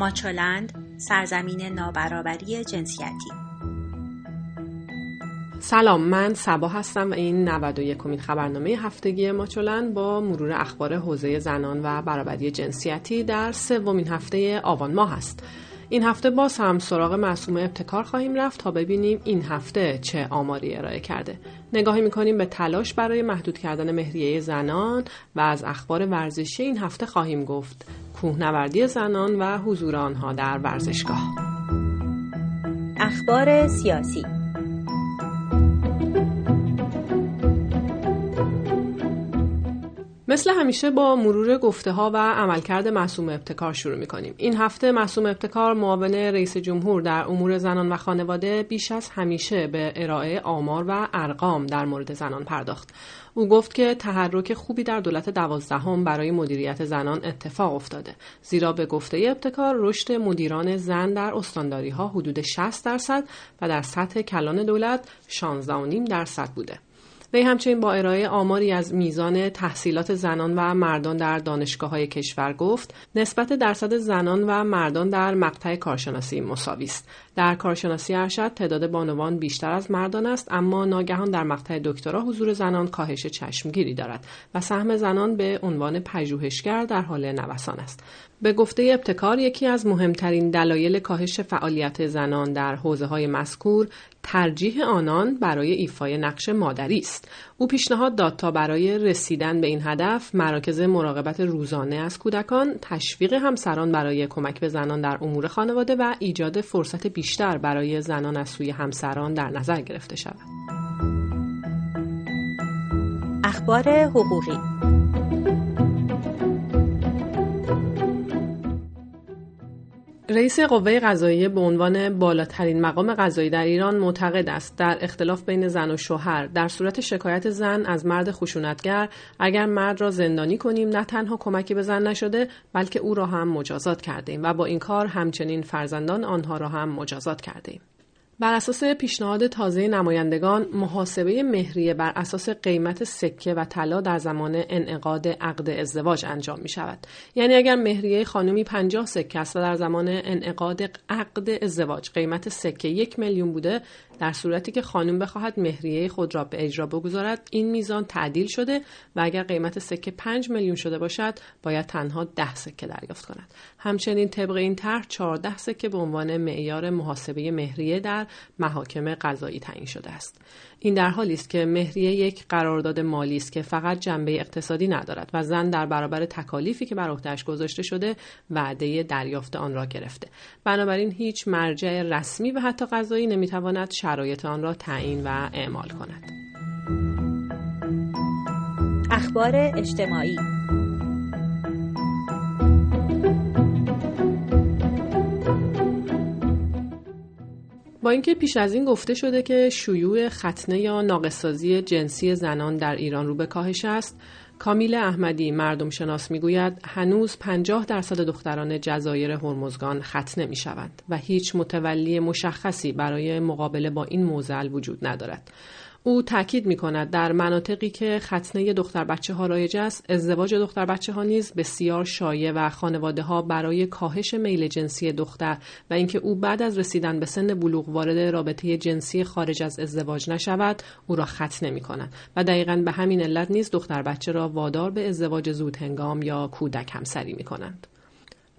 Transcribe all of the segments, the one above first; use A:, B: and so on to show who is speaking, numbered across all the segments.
A: ماچولند سرزمین نابرابری جنسیتی.
B: سلام من سبا هستم و این 91 کمین خبرنامه هفتگی ماچولند با مرور اخبار حوزه زنان و برابری جنسیتی در سومین هفته آبان ماه است. این هفته باز هم سراغ معصوم ابتکار خواهیم رفت تا ببینیم این هفته چه آماری ارائه کرده. نگاهی می‌کنیم به تلاش برای محدود کردن مهریه زنان و از اخبار ورزشی این هفته خواهیم گفت. کوهنوردی زنان و حضور آنها در ورزشگاه.
A: اخبار سیاسی
B: مثل همیشه با مرور گفته ها و عملکرد معصوم ابتکار شروع می کنیم. این هفته معصوم ابتکار معاون رئیس جمهور در امور زنان و خانواده بیش از همیشه به ارائه آمار و ارقام در مورد زنان پرداخت. او گفت که تحرک خوبی در دولت دوازدهم برای مدیریت زنان اتفاق افتاده زیرا به گفته ابتکار رشد مدیران زن در استانداری ها حدود 60 درصد و در سطح کلان دولت 16.5 درصد بوده وی همچنین با ارائه آماری از میزان تحصیلات زنان و مردان در دانشگاه های کشور گفت نسبت درصد زنان و مردان در مقطع کارشناسی مساوی است. در کارشناسی ارشد تعداد بانوان بیشتر از مردان است اما ناگهان در مقطع دکترا حضور زنان کاهش چشمگیری دارد و سهم زنان به عنوان پژوهشگر در حال نوسان است. به گفته ابتکار یکی از مهمترین دلایل کاهش فعالیت زنان در حوزه های مذکور ترجیح آنان برای ایفای نقش مادری است. او پیشنهاد داد تا برای رسیدن به این هدف مراکز مراقبت روزانه از کودکان تشویق همسران برای کمک به زنان در امور خانواده و ایجاد فرصت بیشتر برای زنان از سوی همسران در نظر گرفته شود.
A: اخبار حقوقی
B: رئیس قوه قضاییه به عنوان بالاترین مقام قضایی در ایران معتقد است. در اختلاف بین زن و شوهر در صورت شکایت زن از مرد خشونتگر اگر مرد را زندانی کنیم نه تنها کمکی به زن نشده بلکه او را هم مجازات کردیم و با این کار همچنین فرزندان آنها را هم مجازات کردیم. بر اساس پیشنهاد تازه نمایندگان محاسبه مهریه بر اساس قیمت سکه و طلا در زمان انعقاد عقد ازدواج انجام می شود یعنی اگر مهریه خانمی 50 سکه است و در زمان انعقاد عقد ازدواج قیمت سکه یک میلیون بوده در صورتی که خانم بخواهد مهریه خود را به اجرا بگذارد این میزان تعدیل شده و اگر قیمت سکه 5 میلیون شده باشد باید تنها 10 سکه دریافت کند. همچنین طبق این طرح 14 سکه به عنوان معیار محاسبه مهریه در محاکم قضایی تعیین شده است. این در حالی است که مهریه یک قرارداد مالی است که فقط جنبه اقتصادی ندارد و زن در برابر تکالیفی که بر عهدهاش گذاشته شده وعده دریافت آن را گرفته. بنابراین هیچ مرجع رسمی و حتی قضایی نمی‌تواند شرایط آن را تعیین و اعمال کند.
A: اخبار اجتماعی
B: با اینکه پیش از این گفته شده که شیوع ختنه یا ناقصازی جنسی زنان در ایران رو به کاهش است کامیل احمدی مردم شناس می‌گوید هنوز 50 درصد دختران جزایر هرمزگان ختنه می شوند و هیچ متولی مشخصی برای مقابله با این موزل وجود ندارد. او تاکید می کند در مناطقی که ختنه دختر بچه ها رایج است ازدواج دختر بچه ها نیز بسیار شایع و خانواده ها برای کاهش میل جنسی دختر و اینکه او بعد از رسیدن به سن بلوغ وارد رابطه جنسی خارج از ازدواج نشود او را ختنه می کنند و دقیقا به همین علت نیز دختر بچه را وادار به ازدواج زود هنگام یا کودک همسری می کنند.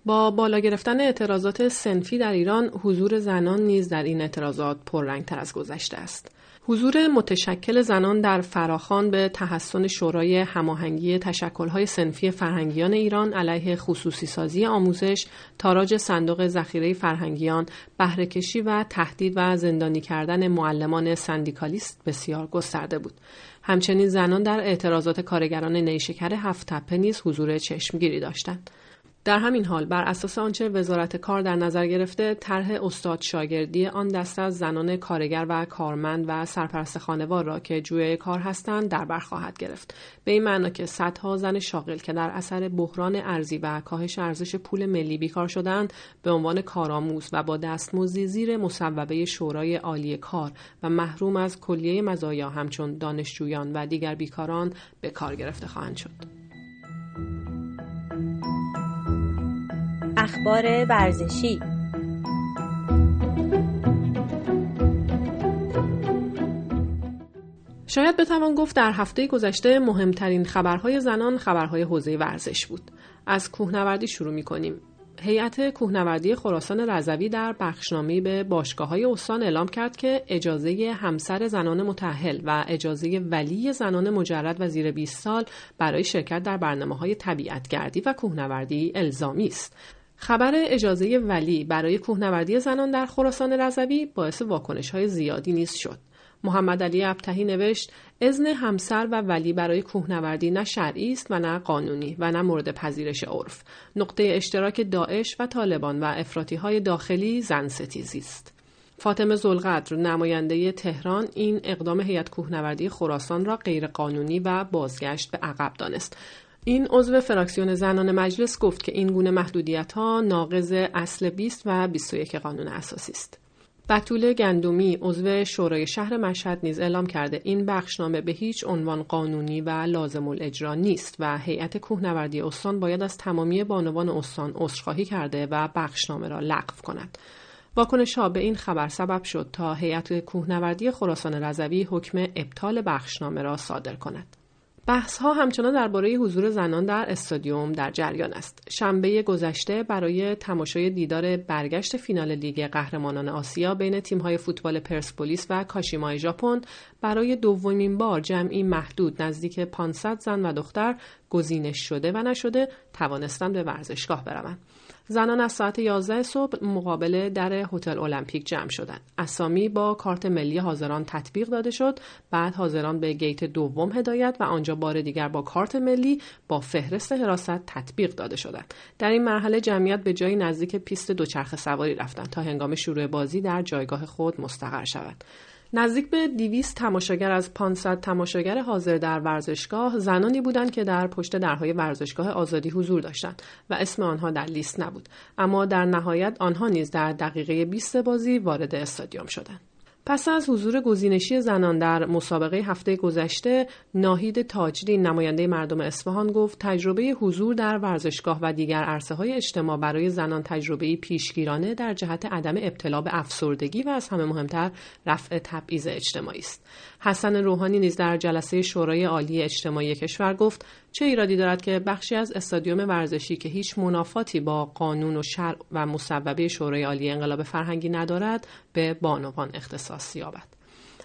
B: با بالا گرفتن اعتراضات سنفی در ایران حضور زنان نیز در این اعتراضات پررنگتر از گذشته است حضور متشکل زنان در فراخان به تحسن شورای هماهنگی تشکل‌های سنفی فرهنگیان ایران علیه خصوصی سازی آموزش، تاراج صندوق ذخیره فرهنگیان، بهرهکشی و تهدید و زندانی کردن معلمان سندیکالیست بسیار گسترده بود. همچنین زنان در اعتراضات کارگران نیشکر هفت تپه نیز حضور چشمگیری داشتند. در همین حال بر اساس آنچه وزارت کار در نظر گرفته طرح استاد شاگردی آن دسته از زنان کارگر و کارمند و سرپرست خانوار را که جوی کار هستند در بر خواهد گرفت. به این معنا که صدها زن شاغل که در اثر بحران ارزی و کاهش ارزش پول ملی بیکار شدند به عنوان کارآموز و با دستمزدی زیر مصوبه شورای عالی کار و محروم از کلیه مزایا همچون دانشجویان و دیگر بیکاران به کار گرفته خواهند شد.
A: اخبار ورزشی
B: شاید بتوان گفت در هفته گذشته مهمترین خبرهای زنان خبرهای حوزه ورزش بود. از کوهنوردی شروع می کنیم. هیئت کوهنوردی خراسان رضوی در بخشنامه به باشگاه های استان اعلام کرد که اجازه همسر زنان متحل و اجازه ولی زنان مجرد و زیر 20 سال برای شرکت در برنامه های طبیعتگردی و کوهنوردی الزامی است. خبر اجازه ولی برای کوهنوردی زنان در خراسان رضوی باعث واکنش های زیادی نیز شد. محمد علی ابتهی نوشت اذن همسر و ولی برای کوهنوردی نه شرعی است و نه قانونی و نه مورد پذیرش عرف. نقطه اشتراک داعش و طالبان و افراطی های داخلی زن ستیزی است. فاطمه زلقدر نماینده تهران این اقدام هیئت کوهنوردی خراسان را غیرقانونی و بازگشت به عقب دانست. این عضو فراکسیون زنان مجلس گفت که این گونه محدودیت ها ناقض اصل 20 و 21 قانون اساسی است. بطول گندمی عضو شورای شهر مشهد نیز اعلام کرده این بخشنامه به هیچ عنوان قانونی و لازم الاجرا نیست و هیئت کوهنوردی استان باید از تمامی بانوان استان عذرخواهی کرده و بخشنامه را لغو کند. واکنش ها به این خبر سبب شد تا هیئت کوهنوردی خراسان رضوی حکم ابطال بخشنامه را صادر کند. بحث ها همچنان درباره حضور زنان در استادیوم در جریان است. شنبه گذشته برای تماشای دیدار برگشت فینال لیگ قهرمانان آسیا بین تیم های فوتبال پرسپولیس و کاشیمای ژاپن برای دومین بار جمعی محدود نزدیک 500 زن و دختر گزینش شده و نشده توانستند به ورزشگاه بروند. زنان از ساعت 11 صبح مقابل در هتل المپیک جمع شدند. اسامی با کارت ملی حاضران تطبیق داده شد. بعد حاضران به گیت دوم هدایت و آنجا بار دیگر با کارت ملی با فهرست حراست تطبیق داده شدند. در این مرحله جمعیت به جای نزدیک پیست دوچرخه سواری رفتند تا هنگام شروع بازی در جایگاه خود مستقر شود. نزدیک به 200 تماشاگر از 500 تماشاگر حاضر در ورزشگاه زنانی بودند که در پشت درهای ورزشگاه آزادی حضور داشتند و اسم آنها در لیست نبود. اما در نهایت آنها نیز در دقیقه 20 بازی وارد استادیوم شدند. پس از حضور گزینشی زنان در مسابقه هفته گذشته ناهید تاجدین نماینده مردم اصفهان گفت تجربه حضور در ورزشگاه و دیگر عرصه های اجتماع برای زنان تجربه پیشگیرانه در جهت عدم ابتلا به افسردگی و از همه مهمتر رفع تبعیض اجتماعی است. حسن روحانی نیز در جلسه شورای عالی اجتماعی کشور گفت چه ایرادی دارد که بخشی از استادیوم ورزشی که هیچ منافاتی با قانون و شرع و مصوبه شورای عالی انقلاب فرهنگی ندارد به بانوان اختصاص یابد.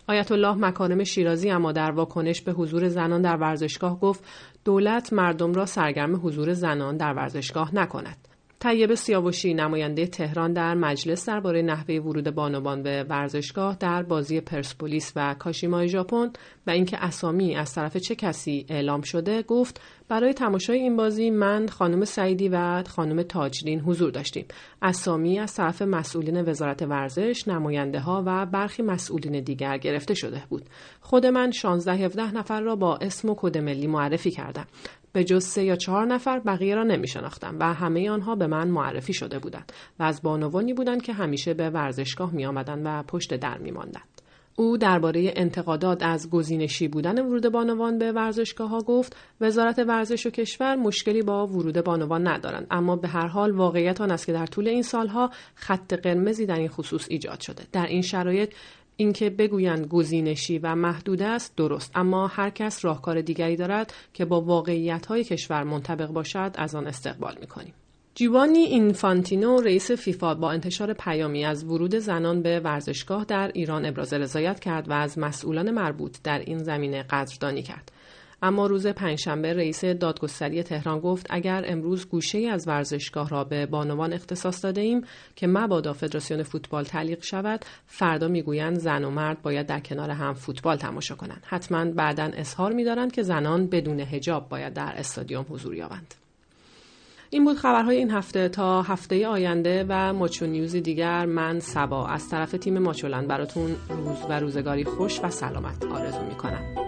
B: آیت الله مکارم شیرازی اما در واکنش به حضور زنان در ورزشگاه گفت دولت مردم را سرگرم حضور زنان در ورزشگاه نکند. طیب سیاوشی نماینده تهران در مجلس درباره نحوه ورود بانوان به ورزشگاه در بازی پرسپولیس و کاشیمای ژاپن و اینکه اسامی از طرف چه کسی اعلام شده گفت برای تماشای این بازی من خانم سعیدی و خانم تاجدین حضور داشتیم. اسامی از طرف مسئولین وزارت ورزش نماینده ها و برخی مسئولین دیگر گرفته شده بود. خود من 16 17 نفر را با اسم و کد ملی معرفی کردم. به جز سه یا چهار نفر بقیه را نمی شناختم و همه آنها به من معرفی شده بودند و از بانوانی بودند که همیشه به ورزشگاه می آمدند و پشت در می ماندند. او درباره انتقادات از گزینشی بودن ورود بانوان به ورزشگاه ها گفت وزارت ورزش و کشور مشکلی با ورود بانوان ندارند اما به هر حال واقعیت آن است که در طول این سالها خط قرمزی در این خصوص ایجاد شده در این شرایط اینکه بگویند گزینشی و محدود است درست اما هر کس راهکار دیگری دارد که با واقعیت های کشور منطبق باشد از آن استقبال می کنیم. جیوانی اینفانتینو رئیس فیفا با انتشار پیامی از ورود زنان به ورزشگاه در ایران ابراز رضایت کرد و از مسئولان مربوط در این زمینه قدردانی کرد. اما روز پنجشنبه رئیس دادگستری تهران گفت اگر امروز گوشه از ورزشگاه را به بانوان اختصاص داده ایم که مبادا فدراسیون فوتبال تعلیق شود فردا می‌گویند زن و مرد باید در کنار هم فوتبال تماشا کنند حتما بعدا اظهار میدارند که زنان بدون هجاب باید در استادیوم حضور یابند این بود خبرهای این هفته تا هفته آینده و ماچو نیوزی دیگر من سبا از طرف تیم ماچولند براتون روز و روزگاری خوش و سلامت آرزو می‌کنم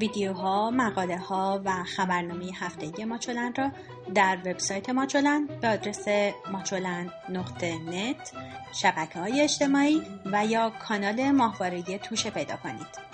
A: ویدیوها، مقاله ها و خبرنامه هفتگی ماچولند را در وبسایت ماچولند به آدرس ماچولند نقطه نت شبکه های اجتماعی و یا کانال ماهواره توشه پیدا کنید.